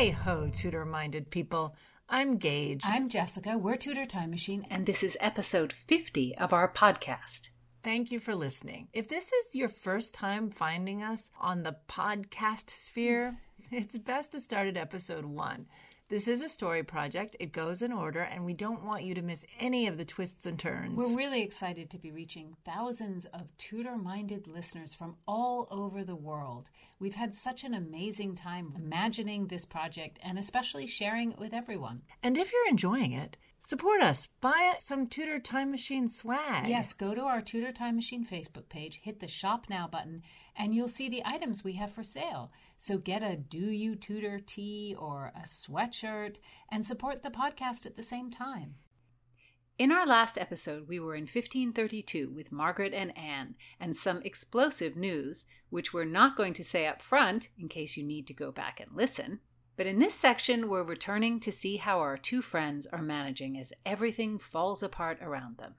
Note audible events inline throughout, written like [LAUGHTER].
Hey ho, tutor minded people. I'm Gage. I'm Jessica. We're Tutor Time Machine. And this is episode 50 of our podcast. Thank you for listening. If this is your first time finding us on the podcast sphere, [LAUGHS] it's best to start at episode one. This is a story project. It goes in order, and we don't want you to miss any of the twists and turns. We're really excited to be reaching thousands of tutor minded listeners from all over the world. We've had such an amazing time imagining this project and especially sharing it with everyone. And if you're enjoying it, support us. Buy some Tutor Time Machine swag. Yes, go to our Tutor Time Machine Facebook page, hit the Shop Now button, and you'll see the items we have for sale. So get a Do You Tutor tee or a sweatshirt and support the podcast at the same time. In our last episode, we were in 1532 with Margaret and Anne, and some explosive news, which we're not going to say up front in case you need to go back and listen. But in this section, we're returning to see how our two friends are managing as everything falls apart around them.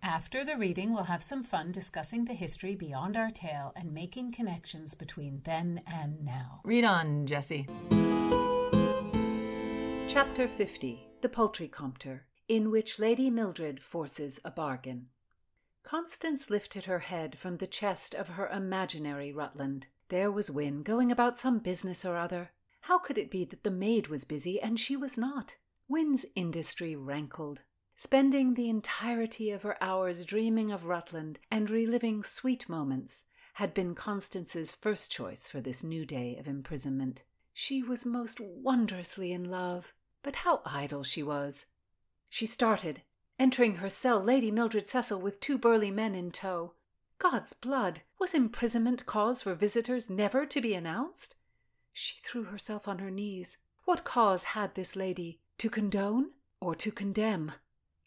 After the reading, we'll have some fun discussing the history beyond our tale and making connections between then and now. Read on, Jessie. Chapter 50 The Poultry Compter, in which Lady Mildred forces a bargain. Constance lifted her head from the chest of her imaginary Rutland. There was Win going about some business or other. How could it be that the maid was busy and she was not? Win's industry rankled. Spending the entirety of her hours dreaming of Rutland and reliving sweet moments had been Constance's first choice for this new day of imprisonment. She was most wondrously in love, but how idle she was. She started, entering her cell Lady Mildred Cecil with two burly men in tow. God's blood! Was imprisonment cause for visitors never to be announced? She threw herself on her knees. What cause had this lady? To condone or to condemn?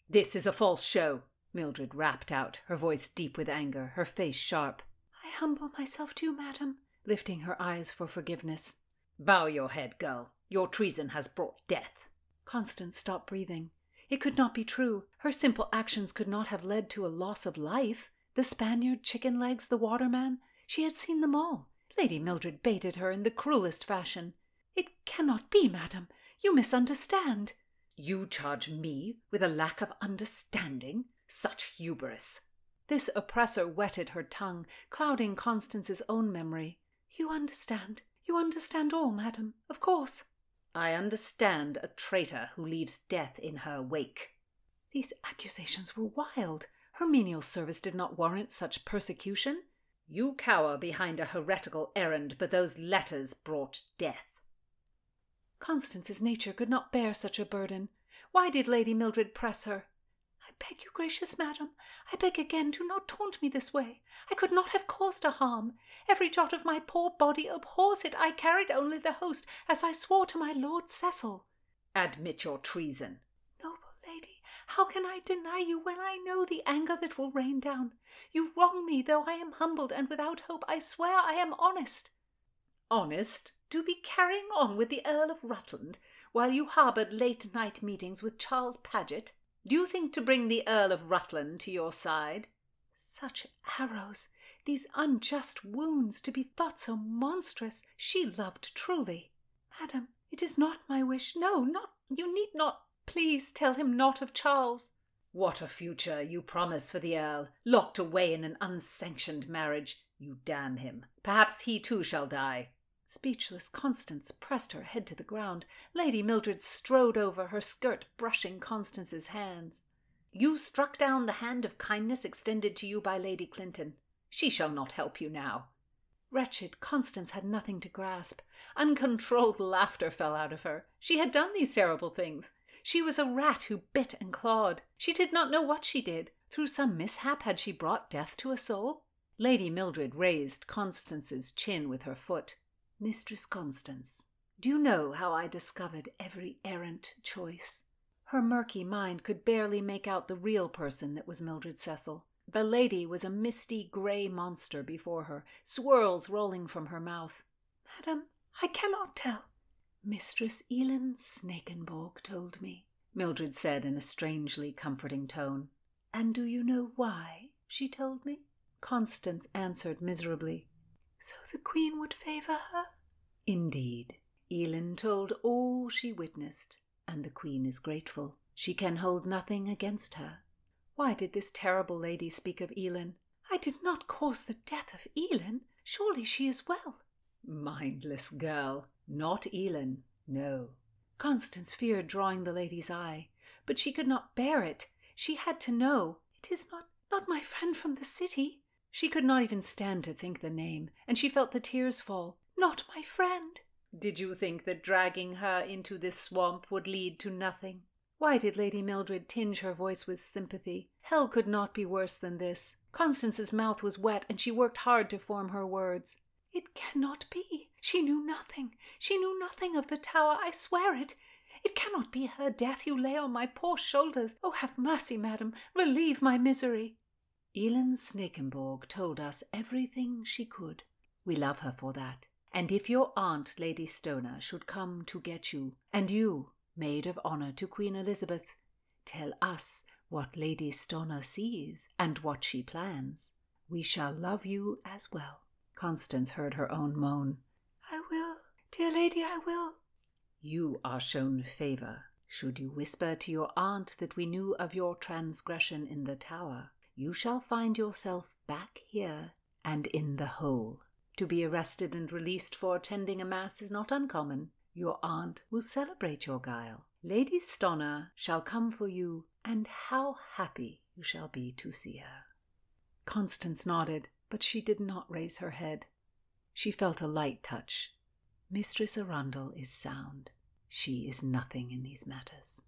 This is a false show, Mildred rapped out, her voice deep with anger, her face sharp. I humble myself to you, madam, lifting her eyes for forgiveness. Bow your head, girl. Your treason has brought death. Constance stopped breathing. It could not be true. Her simple actions could not have led to a loss of life. The Spaniard, chicken legs, the waterman, she had seen them all. Lady Mildred baited her in the cruelest fashion. It cannot be, madam. You misunderstand. You charge me with a lack of understanding? Such hubris. This oppressor whetted her tongue, clouding Constance's own memory. You understand. You understand all, madam, of course. I understand a traitor who leaves death in her wake. These accusations were wild. Her menial service did not warrant such persecution. You cower behind a heretical errand, but those letters brought death. Constance's nature could not bear such a burden. Why did Lady Mildred press her? I beg you, gracious madam, I beg again, do not taunt me this way. I could not have caused a harm. Every jot of my poor body abhors it. I carried only the host, as I swore to my Lord Cecil. Admit your treason. Noble lady, how can I deny you when I know the anger that will rain down? You wrong me, though I am humbled and without hope. I swear I am honest. Honest? To be carrying on with the Earl of Rutland while you harboured late night meetings with Charles Paget? Do you think to bring the Earl of Rutland to your side? Such arrows, these unjust wounds, to be thought so monstrous. She loved truly. Madam, it is not my wish. No, not. You need not. Please tell him not of Charles. What a future you promise for the Earl, locked away in an unsanctioned marriage. You damn him. Perhaps he too shall die. Speechless, Constance pressed her head to the ground. Lady Mildred strode over, her skirt brushing Constance's hands. You struck down the hand of kindness extended to you by Lady Clinton. She shall not help you now. Wretched, Constance had nothing to grasp. Uncontrolled laughter fell out of her. She had done these terrible things. She was a rat who bit and clawed. She did not know what she did. Through some mishap had she brought death to a soul? Lady Mildred raised Constance's chin with her foot. Mistress Constance, do you know how I discovered every errant choice? Her murky mind could barely make out the real person that was Mildred Cecil. The lady was a misty grey monster before her, swirls rolling from her mouth. Madam, I cannot tell. Mistress Elin Snakenborg told me, Mildred said in a strangely comforting tone. And do you know why she told me? Constance answered miserably. So the Queen would favour her? Indeed. Elin told all she witnessed, and the queen is grateful. She can hold nothing against her. Why did this terrible lady speak of Elin? I did not cause the death of Elin. Surely she is well. Mindless girl. Not Elin. No. Constance feared drawing the lady's eye, but she could not bear it. She had to know. It is not not my friend from the city. She could not even stand to think the name, and she felt the tears fall. Not my friend. Did you think that dragging her into this swamp would lead to nothing? Why did Lady Mildred tinge her voice with sympathy? Hell could not be worse than this. Constance's mouth was wet, and she worked hard to form her words. It cannot be. She knew nothing. She knew nothing of the tower, I swear it. It cannot be her death you lay on my poor shoulders. Oh, have mercy, madam. Relieve my misery. Elin Snakenborg told us everything she could. We love her for that. And if your aunt, Lady Stoner, should come to get you, and you, maid of honour to Queen Elizabeth, tell us what Lady Stoner sees and what she plans, we shall love you as well. Constance heard her own moan. I will, dear lady, I will. You are shown favour. Should you whisper to your aunt that we knew of your transgression in the tower, you shall find yourself back here and in the hole. To be arrested and released for attending a mass is not uncommon. Your aunt will celebrate your guile. Lady Stoner shall come for you, and how happy you shall be to see her. Constance nodded, but she did not raise her head. She felt a light touch. Mistress Arundel is sound. She is nothing in these matters.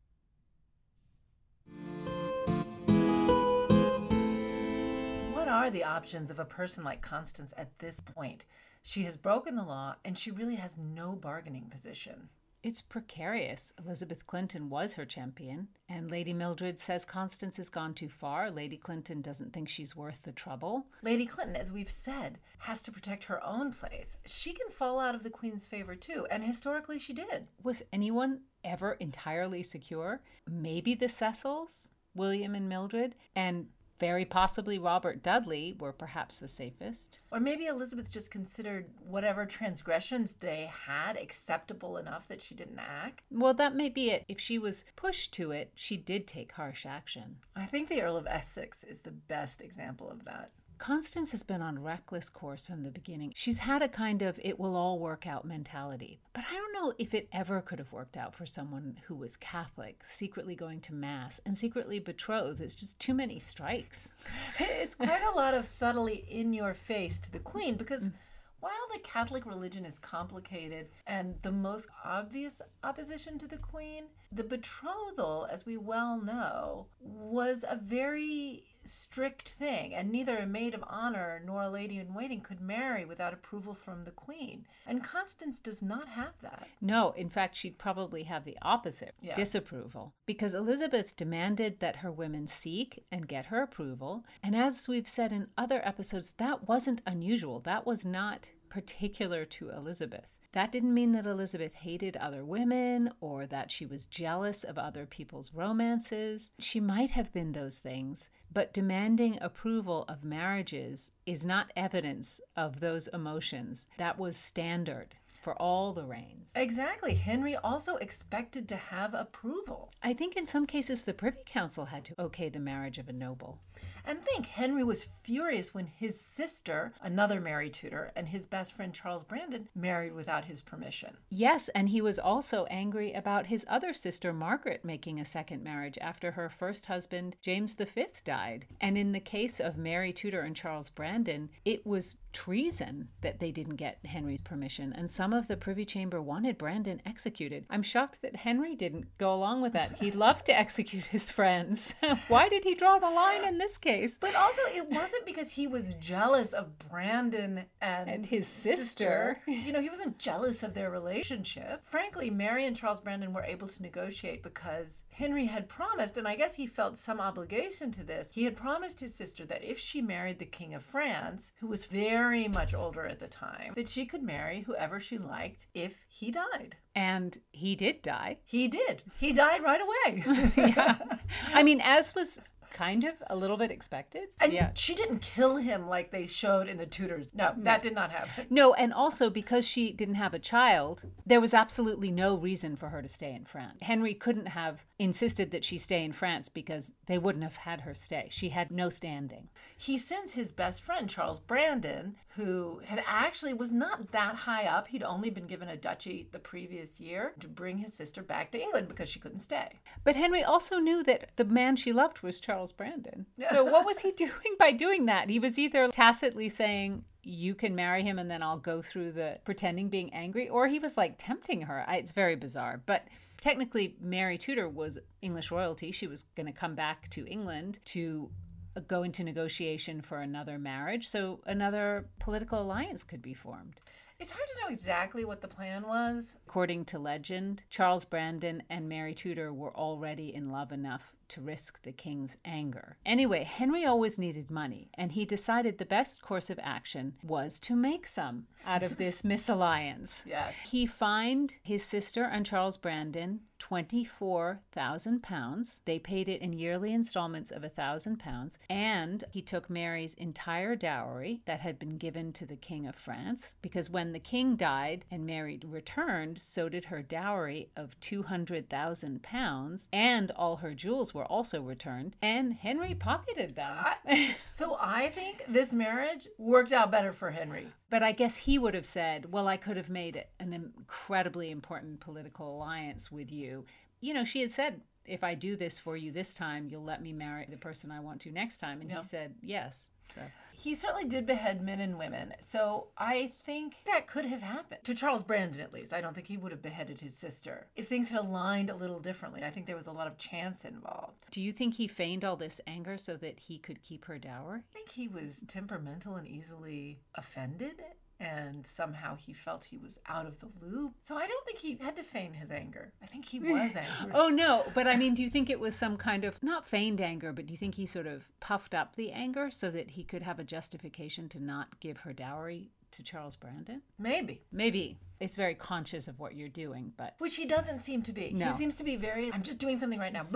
What are the options of a person like Constance at this point? She has broken the law and she really has no bargaining position. It's precarious. Elizabeth Clinton was her champion, and Lady Mildred says Constance has gone too far. Lady Clinton doesn't think she's worth the trouble. Lady Clinton, as we've said, has to protect her own place. She can fall out of the Queen's favor too, and historically she did. Was anyone ever entirely secure? Maybe the Cecils, William and Mildred, and very possibly Robert Dudley were perhaps the safest. Or maybe Elizabeth just considered whatever transgressions they had acceptable enough that she didn't act. Well, that may be it. If she was pushed to it, she did take harsh action. I think the Earl of Essex is the best example of that. Constance has been on reckless course from the beginning. She's had a kind of it will all work out mentality. But I don't know if it ever could have worked out for someone who was Catholic, secretly going to Mass, and secretly betrothed. It's just too many strikes. [LAUGHS] it's quite a lot of subtly in your face to the Queen because. Mm. While the Catholic religion is complicated and the most obvious opposition to the Queen, the betrothal, as we well know, was a very strict thing, and neither a maid of honor nor a lady in waiting could marry without approval from the queen. And Constance does not have that. No, in fact, she'd probably have the opposite Yeah. disapproval. Because Elizabeth demanded that her women seek and get her approval. And as we've said in other episodes, that wasn't unusual. That was not particular to Elizabeth. That didn't mean that Elizabeth hated other women or that she was jealous of other people's romances. She might have been those things, but demanding approval of marriages is not evidence of those emotions. That was standard for all the reigns. Exactly. Henry also expected to have approval. I think in some cases the Privy Council had to okay the marriage of a noble. And think, Henry was furious when his sister, another Mary Tudor, and his best friend Charles Brandon married without his permission. Yes, and he was also angry about his other sister Margaret making a second marriage after her first husband James V died. And in the case of Mary Tudor and Charles Brandon, it was treason that they didn't get Henry's permission, and some of the Privy Chamber wanted Brandon executed. I'm shocked that Henry didn't go along with that. He loved to execute his friends. [LAUGHS] Why did he draw the line in this case? But also, it wasn't because he was jealous of Brandon and, And his sister. You know, he wasn't jealous of their relationship. Frankly, Mary and Charles Brandon were able to negotiate because Henry had promised, and I guess he felt some obligation to this. He had promised his sister that if she married the King of France, who was very much older at the time, that she could marry whoever she liked if he died. And he did die. He did. He died right away. [LAUGHS] I mean, as was kind of a little bit expected. And yeah. she didn't kill him like they showed in the Tudors. No, that did not happen. No, and also because she didn't have a child, there was absolutely no reason for her to stay in France. Henry couldn't have insisted that she stay in France because they wouldn't have had her stay. She had no standing. He sends his best friend Charles Brandon, who had actually was not that high up. He'd only been given a duchy the previous year to bring his sister back to England because she couldn't stay. But Henry also knew that the man she loved was Charles Brandon. [LAUGHS] So what was he doing by doing that? He was either tacitly saying, you can marry him and then I'll go through the pretending being angry, or he was like tempting her. I, it's very bizarre. But technically, Mary Tudor was English royalty. She was going to come back to England to uh, go into negotiation for another marriage. So another political alliance could be formed. It's hard to know exactly what the plan was. According to legend, Charles Brandon and Mary Tudor were already in love enough to risk the king's anger. Anyway, Henry always needed money, and he decided the best course of action was to make some out of this [LAUGHS] misalliance. Yes. He fined his sister and Charles Brandon £24,000. They paid it in yearly installments of £1,000, and he took Mary's entire dowry that had been given to the King of France, because when the king died and Mary returned, so did her dowry of £200,000, and all her jewels were also returned, and Henry pocketed them. I, so I think this marriage worked out better for Henry. But I guess he would have said, Well, I could have made an incredibly important political alliance with you. You know, she had said, If I do this for you this time, you'll let me marry the person I want to next time. And Yeah. he said, Yes. So. He certainly did behead men and women. So I think that could have happened. To Charles Brandon, at least. I don't think he would have beheaded his sister. If things had aligned a little differently, I think there was a lot of chance involved. Do you think he feigned all this anger so that he could keep her dower? I think he was temperamental and easily offended. And somehow he felt he was out of the loop. So I don't think he had to feign his anger. I think he was [LAUGHS] angry. Oh, no. But I mean, do you think it was some kind of, not feigned anger, but do you think he sort of puffed up the anger so that he could have a justification to not give her dowry to Charles Brandon? Maybe. Maybe. It's very conscious of what you're doing, but Which he doesn't seem to be. No. He seems to be very, I'm just doing something right now.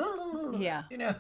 Yeah. You know?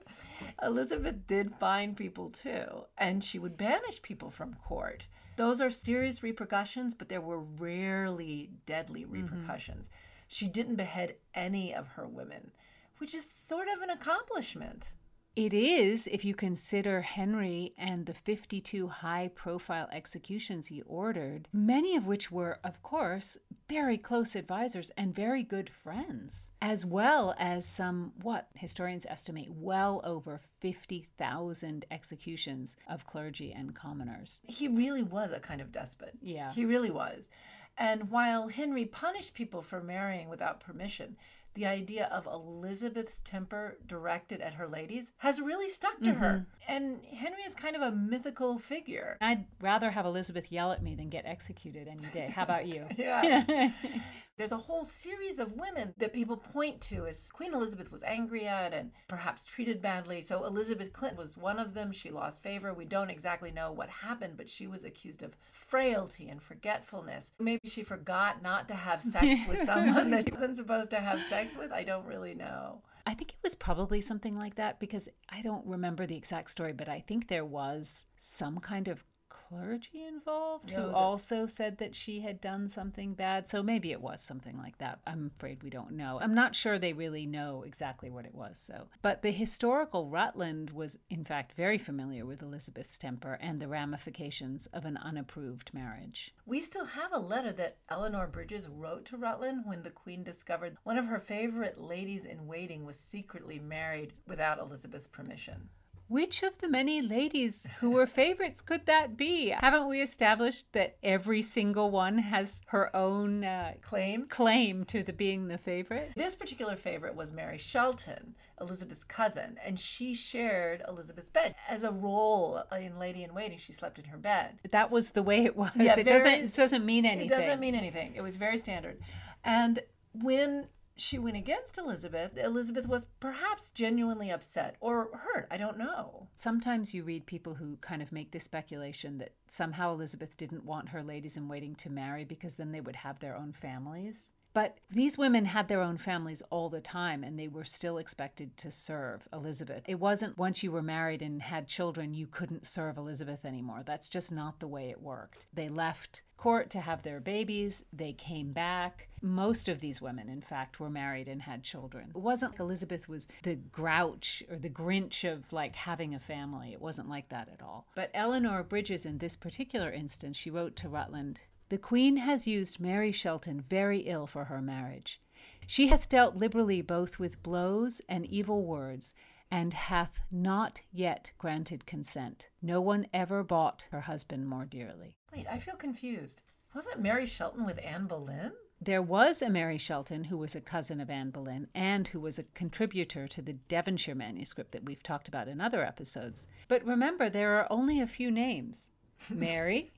[LAUGHS] Elizabeth did fine people too, and she would banish people from court. Those are serious repercussions, but there were rarely deadly mm-hmm. repercussions. She didn't behead any of her women, which is sort of an accomplishment. It is if you consider Henry and the 52 high profile executions he ordered, many of which were, of course, very close advisors and very good friends, as well as some, what historians estimate, well over 50,000 executions of clergy and commoners. He really was a kind of despot. Yeah. He really was. And while Henry punished people for marrying without permission, the idea of Elizabeth's temper directed at her ladies has really stuck to her. Mm-hmm. And Henry is kind of a mythical figure. I'd rather have Elizabeth yell at me than get executed any day. How about you? [LAUGHS] Yeah. [LAUGHS] There's a whole series of women that people point to as Queen Elizabeth was angry at and perhaps treated badly. So Elizabeth Clinton was one of them. She lost favor. We don't exactly know what happened, but she was accused of frailty and forgetfulness. Maybe she forgot not to have sex [LAUGHS] with someone that she wasn't supposed to have sex with. I don't really know. I think it was probably something like that because I don't remember the exact story, but I think there was some kind of clergy involved Yeah, who that- also said that she had done something bad. So maybe it was something like that. I'm afraid we don't know. I'm not sure they really know exactly what it was. So, but the historical Rutland was in fact very familiar with Elizabeth's temper and the ramifications of an unapproved marriage. We still have a letter that Eleanor Bridges wrote to Rutland when the Queen discovered one of her favorite ladies in waiting was secretly married without Elizabeth's permission. Which of the many ladies who were favorites could that be? Haven't we established that every single one has her own uh, Claim claim to the being the favorite? This particular favorite was Mary Shelton, Elizabeth's cousin, and she shared Elizabeth's bed. As a role in Lady in Waiting, she slept in her bed. That was the way it was. Yeah, it very- doesn't it doesn't mean anything. It doesn't mean anything. It was very standard. And when she went against Elizabeth, Elizabeth was perhaps genuinely upset or hurt. I don't know. Sometimes you read people who kind of make this speculation that somehow Elizabeth didn't want her ladies in waiting to marry because then they would have their own families. But these women had their own families all the time and they were still expected to serve Elizabeth. It wasn't once you were married and had children, you couldn't serve Elizabeth anymore. That's just not the way it worked. They left court to have their babies. They came back. Most of these women, in fact, were married and had children. It wasn't like Elizabeth was the grouch or the grinch of like having a family. It wasn't like that at all. But Eleanor Bridges, in this particular instance, she wrote to Rutland The Queen has used Mary Shelton very ill for her marriage. She hath dealt liberally both with blows and evil words, and hath not yet granted consent. No one ever bought her husband more dearly. Wait, I feel confused. Wasn't Mary Shelton with Anne Boleyn? There was a Mary Shelton who was a cousin of Anne Boleyn and who was a contributor to the Devonshire manuscript that we've talked about in other episodes. But remember, there are only a few names [LAUGHS] Mary,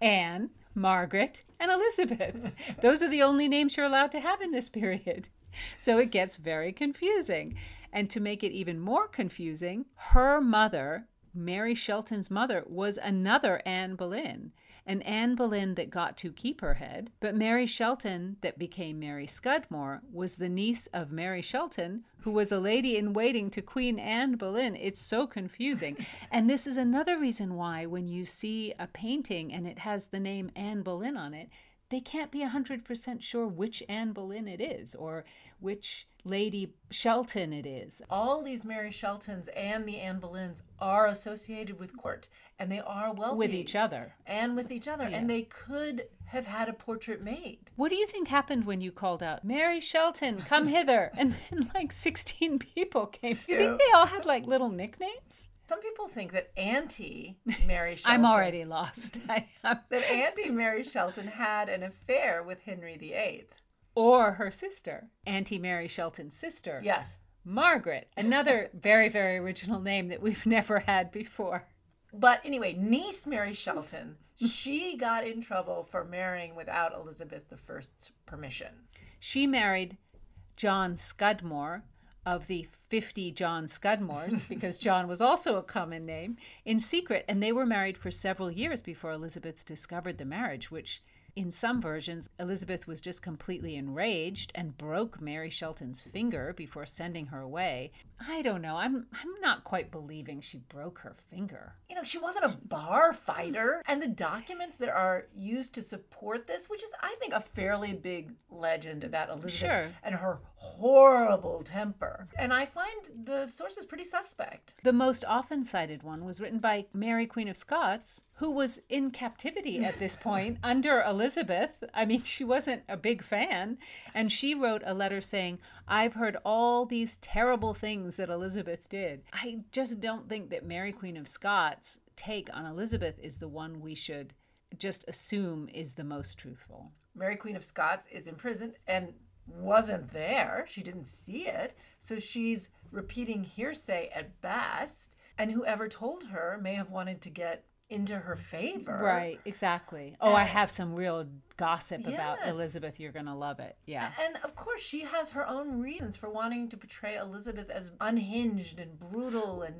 Anne, Margaret, and Elizabeth. [LAUGHS] Those are the only names you're allowed to have in this period. So it gets very confusing. And to make it even more confusing, her mother, Mary Shelton's mother, was another Anne Boleyn, an Anne Boleyn that got to keep her head. But Mary Shelton, that became Mary Scudmore, was the niece of Mary Shelton, who was a lady in waiting to Queen Anne Boleyn. It's so confusing. [LAUGHS] and this is another reason why, when you see a painting and it has the name Anne Boleyn on it, they can't be 100% sure which Anne Boleyn it is or which Lady Shelton it is. All these Mary Sheltons and the Anne Boleyns are associated with court and they are wealthy. With each other. And with each other. Yeah. And they could have had a portrait made. What do you think happened when you called out, Mary Shelton, come [LAUGHS] hither? and then like 16 people came. You think they all had like little nicknames? Some people think that Auntie [LAUGHS] Mary Shelton. I'm already lost. [LAUGHS] that Auntie Mary Shelton had an affair with Henry VIII. Or her sister, Auntie Mary Shelton's sister. Yes. Margaret, another very, very original name that we've [LAUGHS] never had before. But anyway, niece Mary Shelton, she got in trouble for marrying without Elizabeth I's permission. She married John Scudmore, of the 50 John Scudmores, [LAUGHS] because John was also a common name, in secret. And they were married for several years before Elizabeth discovered the marriage, which in some versions, Elizabeth was just completely enraged and broke Mary Shelton's finger before sending her away. I don't know. I'm I'm not quite believing she broke her finger. You know, she wasn't a bar fighter. And the documents that are used to support this, which is I think a fairly big legend about Elizabeth sure. and her horrible temper. And I find the sources pretty suspect. The most often cited one was written by Mary Queen of Scots, who was in captivity at this [LAUGHS] point under Elizabeth. I mean, she wasn't a big fan. And she wrote a letter saying, I've heard all these terrible things that Elizabeth did. I just don't think that Mary Queen of Scots' take on Elizabeth is the one we should just assume is the most truthful. Mary Queen of Scots is imprisoned and wasn't there. She didn't see it. So she's repeating hearsay at best. And whoever told her may have wanted to get into her favor. Right, exactly. Oh, and, I have some real gossip yes. about Elizabeth. You're going to love it. Yeah. And of course, she has her own reasons for wanting to portray Elizabeth as unhinged and brutal and.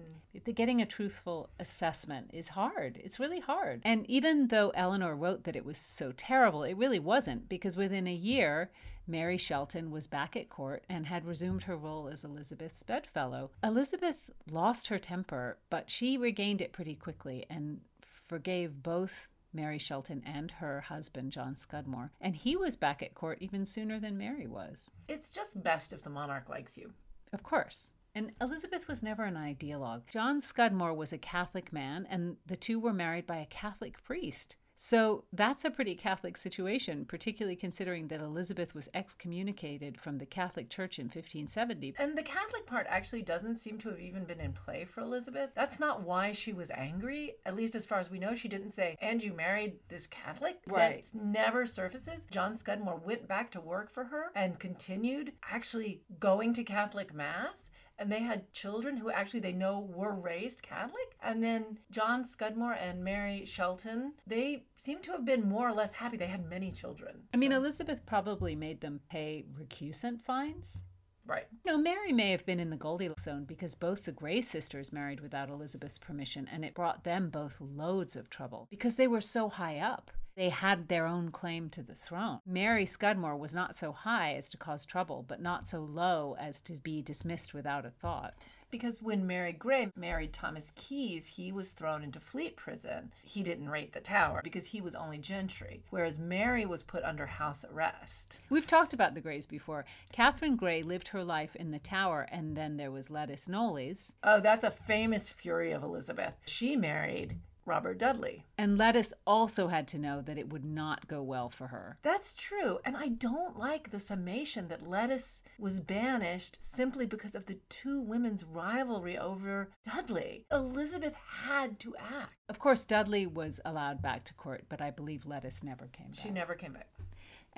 Getting a truthful assessment is hard. It's really hard. And even though Eleanor wrote that it was so terrible, it really wasn't because within a year, Mary Shelton was back at court and had resumed her role as Elizabeth's bedfellow. Elizabeth lost her temper, but she regained it pretty quickly and forgave both Mary Shelton and her husband, John Scudmore. And he was back at court even sooner than Mary was. It's just best if the monarch likes you. Of course. And Elizabeth was never an ideologue. John Scudmore was a Catholic man, and the two were married by a Catholic priest. So that's a pretty Catholic situation, particularly considering that Elizabeth was excommunicated from the Catholic Church in 1570. And the Catholic part actually doesn't seem to have even been in play for Elizabeth. That's not why she was angry, at least as far as we know. She didn't say, and you married this Catholic? Right. That never surfaces. John Scudmore went back to work for her and continued actually going to Catholic Mass and they had children who actually they know were raised Catholic. And then John Scudmore and Mary Shelton, they seem to have been more or less happy. They had many children. I so. mean, Elizabeth probably made them pay recusant fines. Right. No, Mary may have been in the Goldilocks zone because both the Grey sisters married without Elizabeth's permission, and it brought them both loads of trouble because they were so high up. They had their own claim to the throne. Mary Scudmore was not so high as to cause trouble, but not so low as to be dismissed without a thought. Because when Mary Grey married Thomas Keys, he was thrown into Fleet Prison. He didn't rate the tower because he was only gentry, whereas Mary was put under house arrest. We've talked about the Greys before. Catherine Grey lived her life in the tower, and then there was Lettice Knollys. Oh, that's a famous fury of Elizabeth. She married Robert Dudley. And Lettice also had to know that it would not go well for her. That's true. And I don't like the summation that Lettice was banished simply because of the two women's rivalry over Dudley. Elizabeth had to act. Of course, Dudley was allowed back to court, but I believe Lettice never came back. She never came back.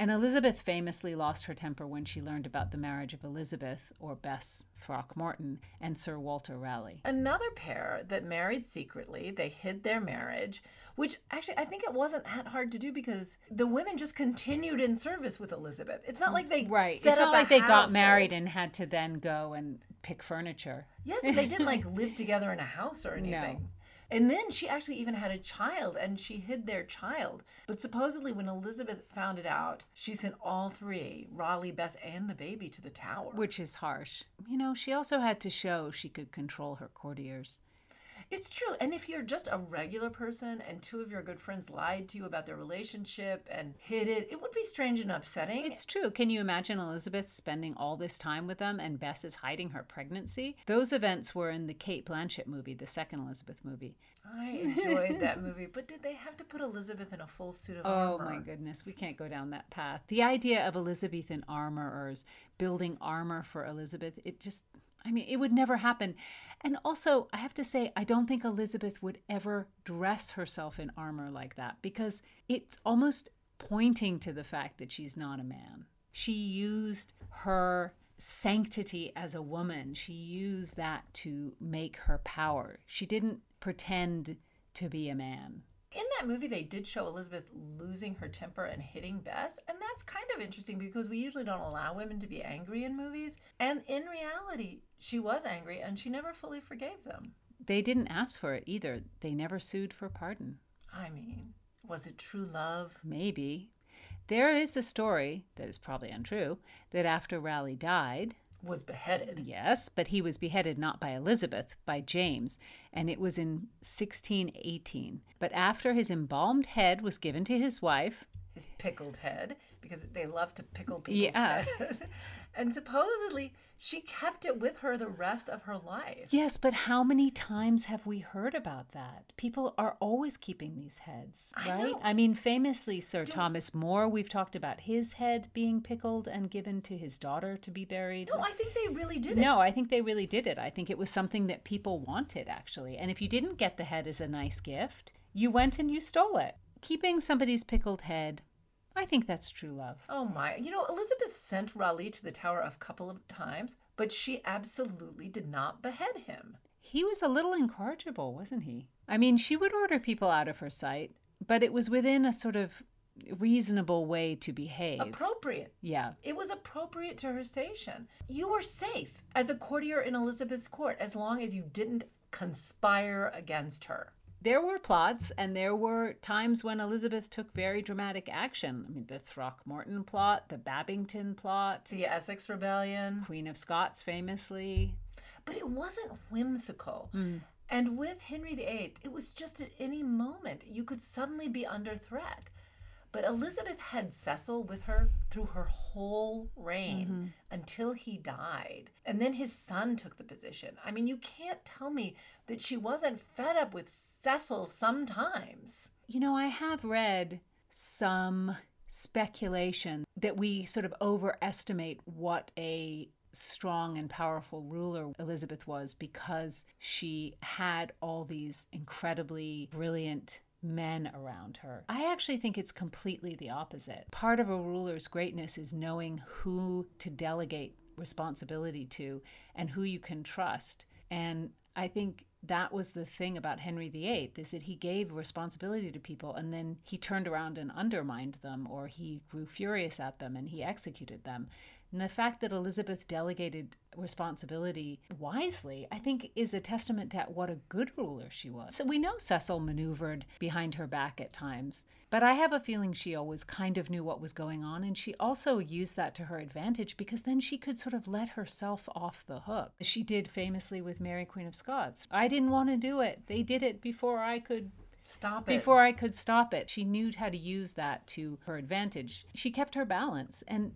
And Elizabeth famously lost her temper when she learned about the marriage of Elizabeth, or Bess Throckmorton, and Sir Walter Raleigh. Another pair that married secretly, they hid their marriage, which actually I think it wasn't that hard to do because the women just continued in service with Elizabeth. It's not like they Right. set It's not like they got married and had to then go and pick furniture. Yes, they didn't like live together in a house or [LAUGHS] anything. And then she actually even had a child and she hid their child. But supposedly, when Elizabeth found it out, she sent all three Raleigh, Bess, and the baby to the tower. Which is harsh. You know, she also had to show she could control her courtiers. It's true. And if you're just a regular person and two of your good friends lied to you about their relationship and hid it, it would be strange and upsetting. It's true. Can you imagine Elizabeth spending all this time with them and Bess is hiding her pregnancy? Those events were in the Cate Blanchett movie, the second Elizabeth movie. I enjoyed that movie, but did they have to put Elizabeth in a full suit of Oh armor? my goodness, we can't go down that path. The idea of Elizabethan armorers building armor for Elizabeth, it just, I mean, it would never happen. And also, I have to say, I don't think Elizabeth would ever dress herself in armor like that because it's almost pointing to the fact that she's not a man. She used her sanctity as a woman, she used that to make her power. She didn't pretend to be a man. In that movie, they did show Elizabeth losing her temper and hitting Bess, and that's kind of interesting because we usually don't allow women to be angry in movies. And in reality, she was angry and she never fully forgave them. They didn't ask for it either. They never sued for pardon. I mean, was it true love? Maybe. There is a story that is probably untrue that after Raleigh died, Was beheaded. yes, but he was beheaded not by Elizabeth, by James, and it was in 1618. But after his embalmed head was given to his wife, His pickled head, because they love to pickle people's Yeah. heads. [LAUGHS] and supposedly, she kept it with her the rest of her life. yes, but how many times have we heard about that? People are always keeping these heads, I right? know. I mean, famously, Sir Thomas More, we've talked about his head being pickled and given to his daughter to be buried. No, I think they really did it. No, I think they really did it. I think it was something that people wanted, actually. And if you didn't get the head as a nice gift, you went and you stole it. Keeping somebody's pickled head, I think that's true love. Oh my. You know, Elizabeth sent Raleigh to the tower a couple of times, but she absolutely did not behead him. He was a little incorrigible, wasn't he? I mean, she would order people out of her sight, but it was within a sort of reasonable way to behave. Appropriate. yeah. It was appropriate to her station. You were safe as a courtier in Elizabeth's court as long as you didn't conspire against her. There were plots, and there were times when Elizabeth took very dramatic action. I mean, the Throckmorton plot, the Babington plot, The Essex Rebellion. Queen of Scots famously. But it wasn't whimsical. Hmm. And with Henry VIII, it was just at any moment you could suddenly be under threat. But Elizabeth had Cecil with her through her whole reign mm-hmm. until he died. And then his son took the position. I mean, you can't tell me that she wasn't fed up with Cecil sometimes. You know, I have read some speculation that we sort of overestimate what a strong and powerful ruler Elizabeth was because she had all these incredibly brilliant men around her. I actually think it's completely the opposite. Part of a ruler's greatness is knowing who to delegate responsibility to and who you can trust. And I think that was the thing about Henry VIII is that he gave responsibility to people and then he turned around and undermined them or he grew furious at them and he executed them. And the fact that Elizabeth delegated responsibility wisely, I think, is a testament to what a good ruler she was. So we know Cecil maneuvered behind her back at times, but I have a feeling she always kind of knew what was going on, and she also used that to her advantage because then she could sort of let herself off the hook. She did famously with Mary, Queen of Scots. I didn't want to do it. They did it before I could Stop it. before I could stop it. She knew how to use that to her advantage. She kept her balance. And,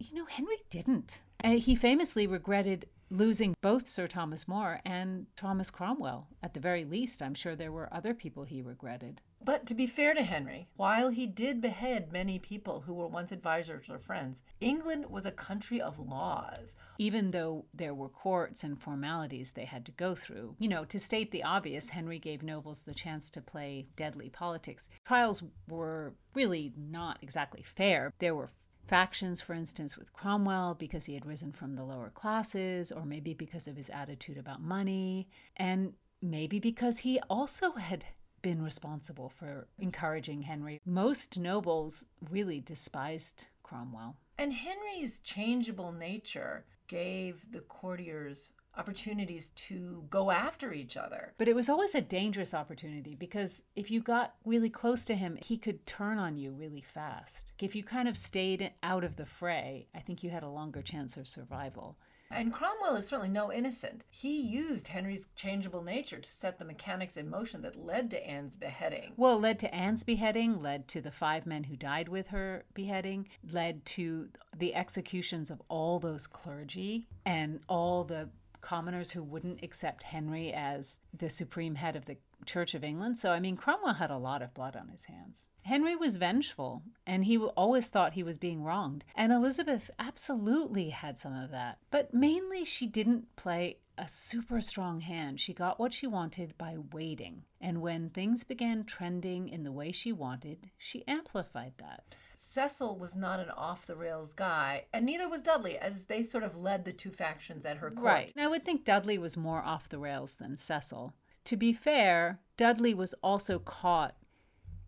you know, Henry didn't. And he famously regretted losing both Sir Thomas More and Thomas Cromwell. At the very least, I'm sure there were other people he regretted. But to be fair to Henry, while he did behead many people who were once advisors or friends, England was a country of laws. Even though there were courts and formalities they had to go through. You know, to state the obvious, Henry gave nobles the chance to play deadly politics. Trials were really not exactly fair. There were factions, for instance, with Cromwell because he had risen from the lower classes, or maybe because of his attitude about money, and maybe because he also had been responsible for encouraging Henry. Most nobles really despised Cromwell. And Henry's changeable nature gave the courtiers opportunities to go after each other. But it was always a dangerous opportunity because if you got really close to him, he could turn on you really fast. If you kind of stayed out of the fray, I think you had a longer chance of survival. And Cromwell is certainly no innocent. He used Henry's changeable nature to set the mechanics in motion that led to Anne's beheading. Well, led to Anne's beheading, led to the five men who died with her beheading, led to the executions of all those clergy and all the commoners who wouldn't accept Henry as the supreme head of the Church of England. So, I mean, Cromwell had a lot of blood on his hands. Henry was vengeful, and he always thought he was being wronged. And Elizabeth absolutely had some of that. But mainly, she didn't play a super strong hand. She got what she wanted by waiting. And when things began trending in the way she wanted, she amplified that. Cecil was not an off the rails guy, and neither was Dudley, as they sort of led the two factions at her court. Right. And I would think Dudley was more off the rails than Cecil. To be fair, Dudley was also caught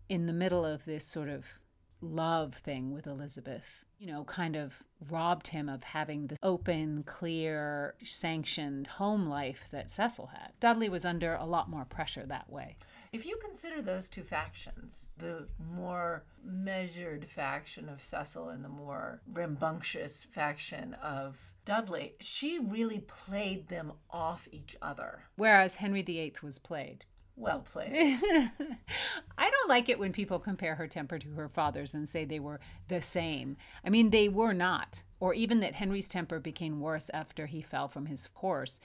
in the middle of this sort of love thing with Elizabeth. You know, kind of robbed him of having the open, clear, sanctioned home life that Cecil had. Dudley was under a lot more pressure that way. If you consider those two factions, the more measured faction of Cecil and the more rambunctious faction of Dudley, she really played them off each other. Whereas Henry VIII was played. Well oh. played. [LAUGHS] I don't like it when people compare her temper to her father's and say they were the same. I mean, they were not. Or even that Henry's temper became worse after he fell from his horse.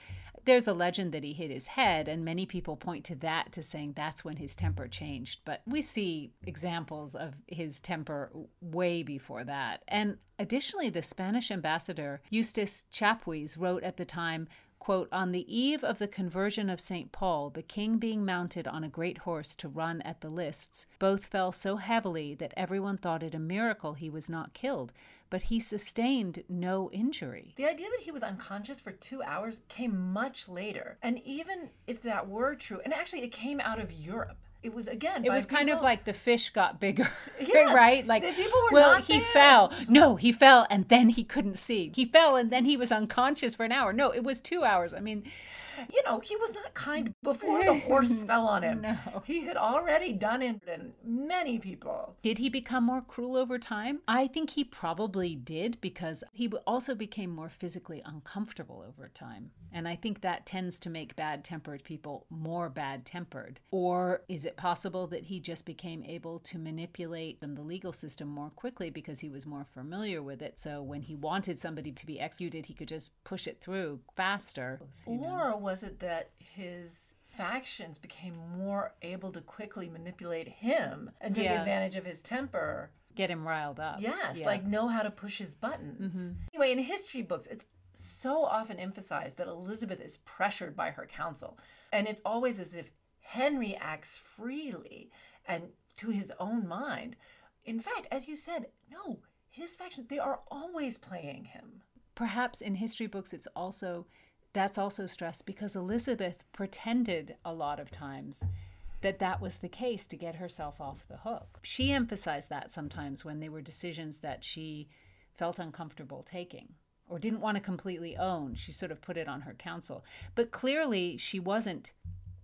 There's a legend that he hit his head, and many people point to that to saying that's when his temper changed. But we see examples of his temper way before that. And additionally, the Spanish ambassador Eustace Chapuis wrote at the time quote, On the eve of the conversion of St. Paul, the king being mounted on a great horse to run at the lists, both fell so heavily that everyone thought it a miracle he was not killed, but he sustained no injury. The idea that he was unconscious for two hours came much later. And even if that were true, and actually it came out of Europe. It was again. It was people, kind of like the fish got bigger, [LAUGHS] Yes, right? Like people were well, he there. fell. No, he fell, and then he couldn't see. He fell, and then he was unconscious for an hour. No, it was two hours. I mean, you know, he was not kind [LAUGHS] before the horse [LAUGHS] fell on him. No. He had already done it in many people. Did he become more cruel over time? I think he probably did because he also became more physically uncomfortable over time. And I think that tends to make bad tempered people more bad tempered. Or is it possible that he just became able to manipulate the legal system more quickly because he was more familiar with it? So when he wanted somebody to be executed, he could just push it through faster. you know? Was it that his factions became more able to quickly manipulate him and take Yeah. advantage of his temper? Get him riled up. Yes, Yeah. like know how to push his buttons. Mm-hmm. Anyway, in history books, it's so often emphasized that Elizabeth is pressured by her council. And it's always as if Henry acts freely and to his own mind. In fact, as you said, no, his factions, they are always playing him. perhaps in history books it's also that's also stressed because Elizabeth pretended a lot of times that that was the case to get herself off the hook. She emphasized that sometimes when there were decisions that she felt uncomfortable taking or didn't want to completely own. She sort of put it on her council. But clearly, she wasn't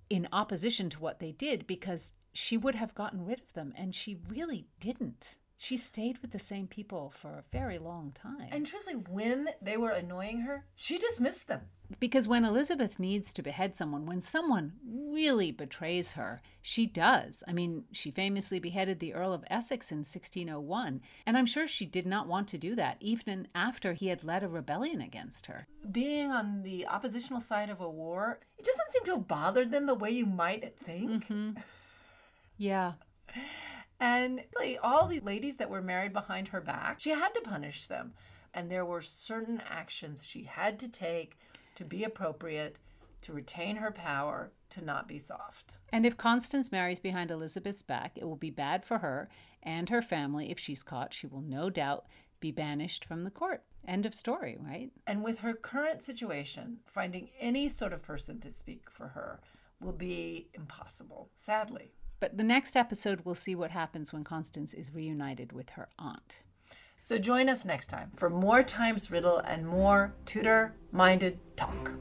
in opposition to what they did because she would have gotten rid of them, and she really didn't. She stayed with the same people for a very long time. And truthfully, when they were annoying her, she dismissed them. Because when Elizabeth needs to behead someone, when someone really betrays her, she does. I mean, she famously beheaded the Earl of Essex in 1601, and I'm sure she did not want to do that, even after he had led a rebellion against her. Being on the oppositional side of a war, it doesn't seem to have bothered them the way you might think. Mm-hmm. Yeah. And really, all these ladies that were married behind her back, she had to punish them. And there were certain actions she had to take to be appropriate, to retain her power, to not be soft. And if Constance marries behind Elizabeth's back, it will be bad for her and her family. If she's caught, she will no doubt be banished from the court. End of story, right? And with her current situation, finding any sort of person to speak for her will be impossible, sadly. But the next episode, we'll see what happens when Constance is reunited with her aunt. So join us next time for more Times Riddle and more Tudor minded talk.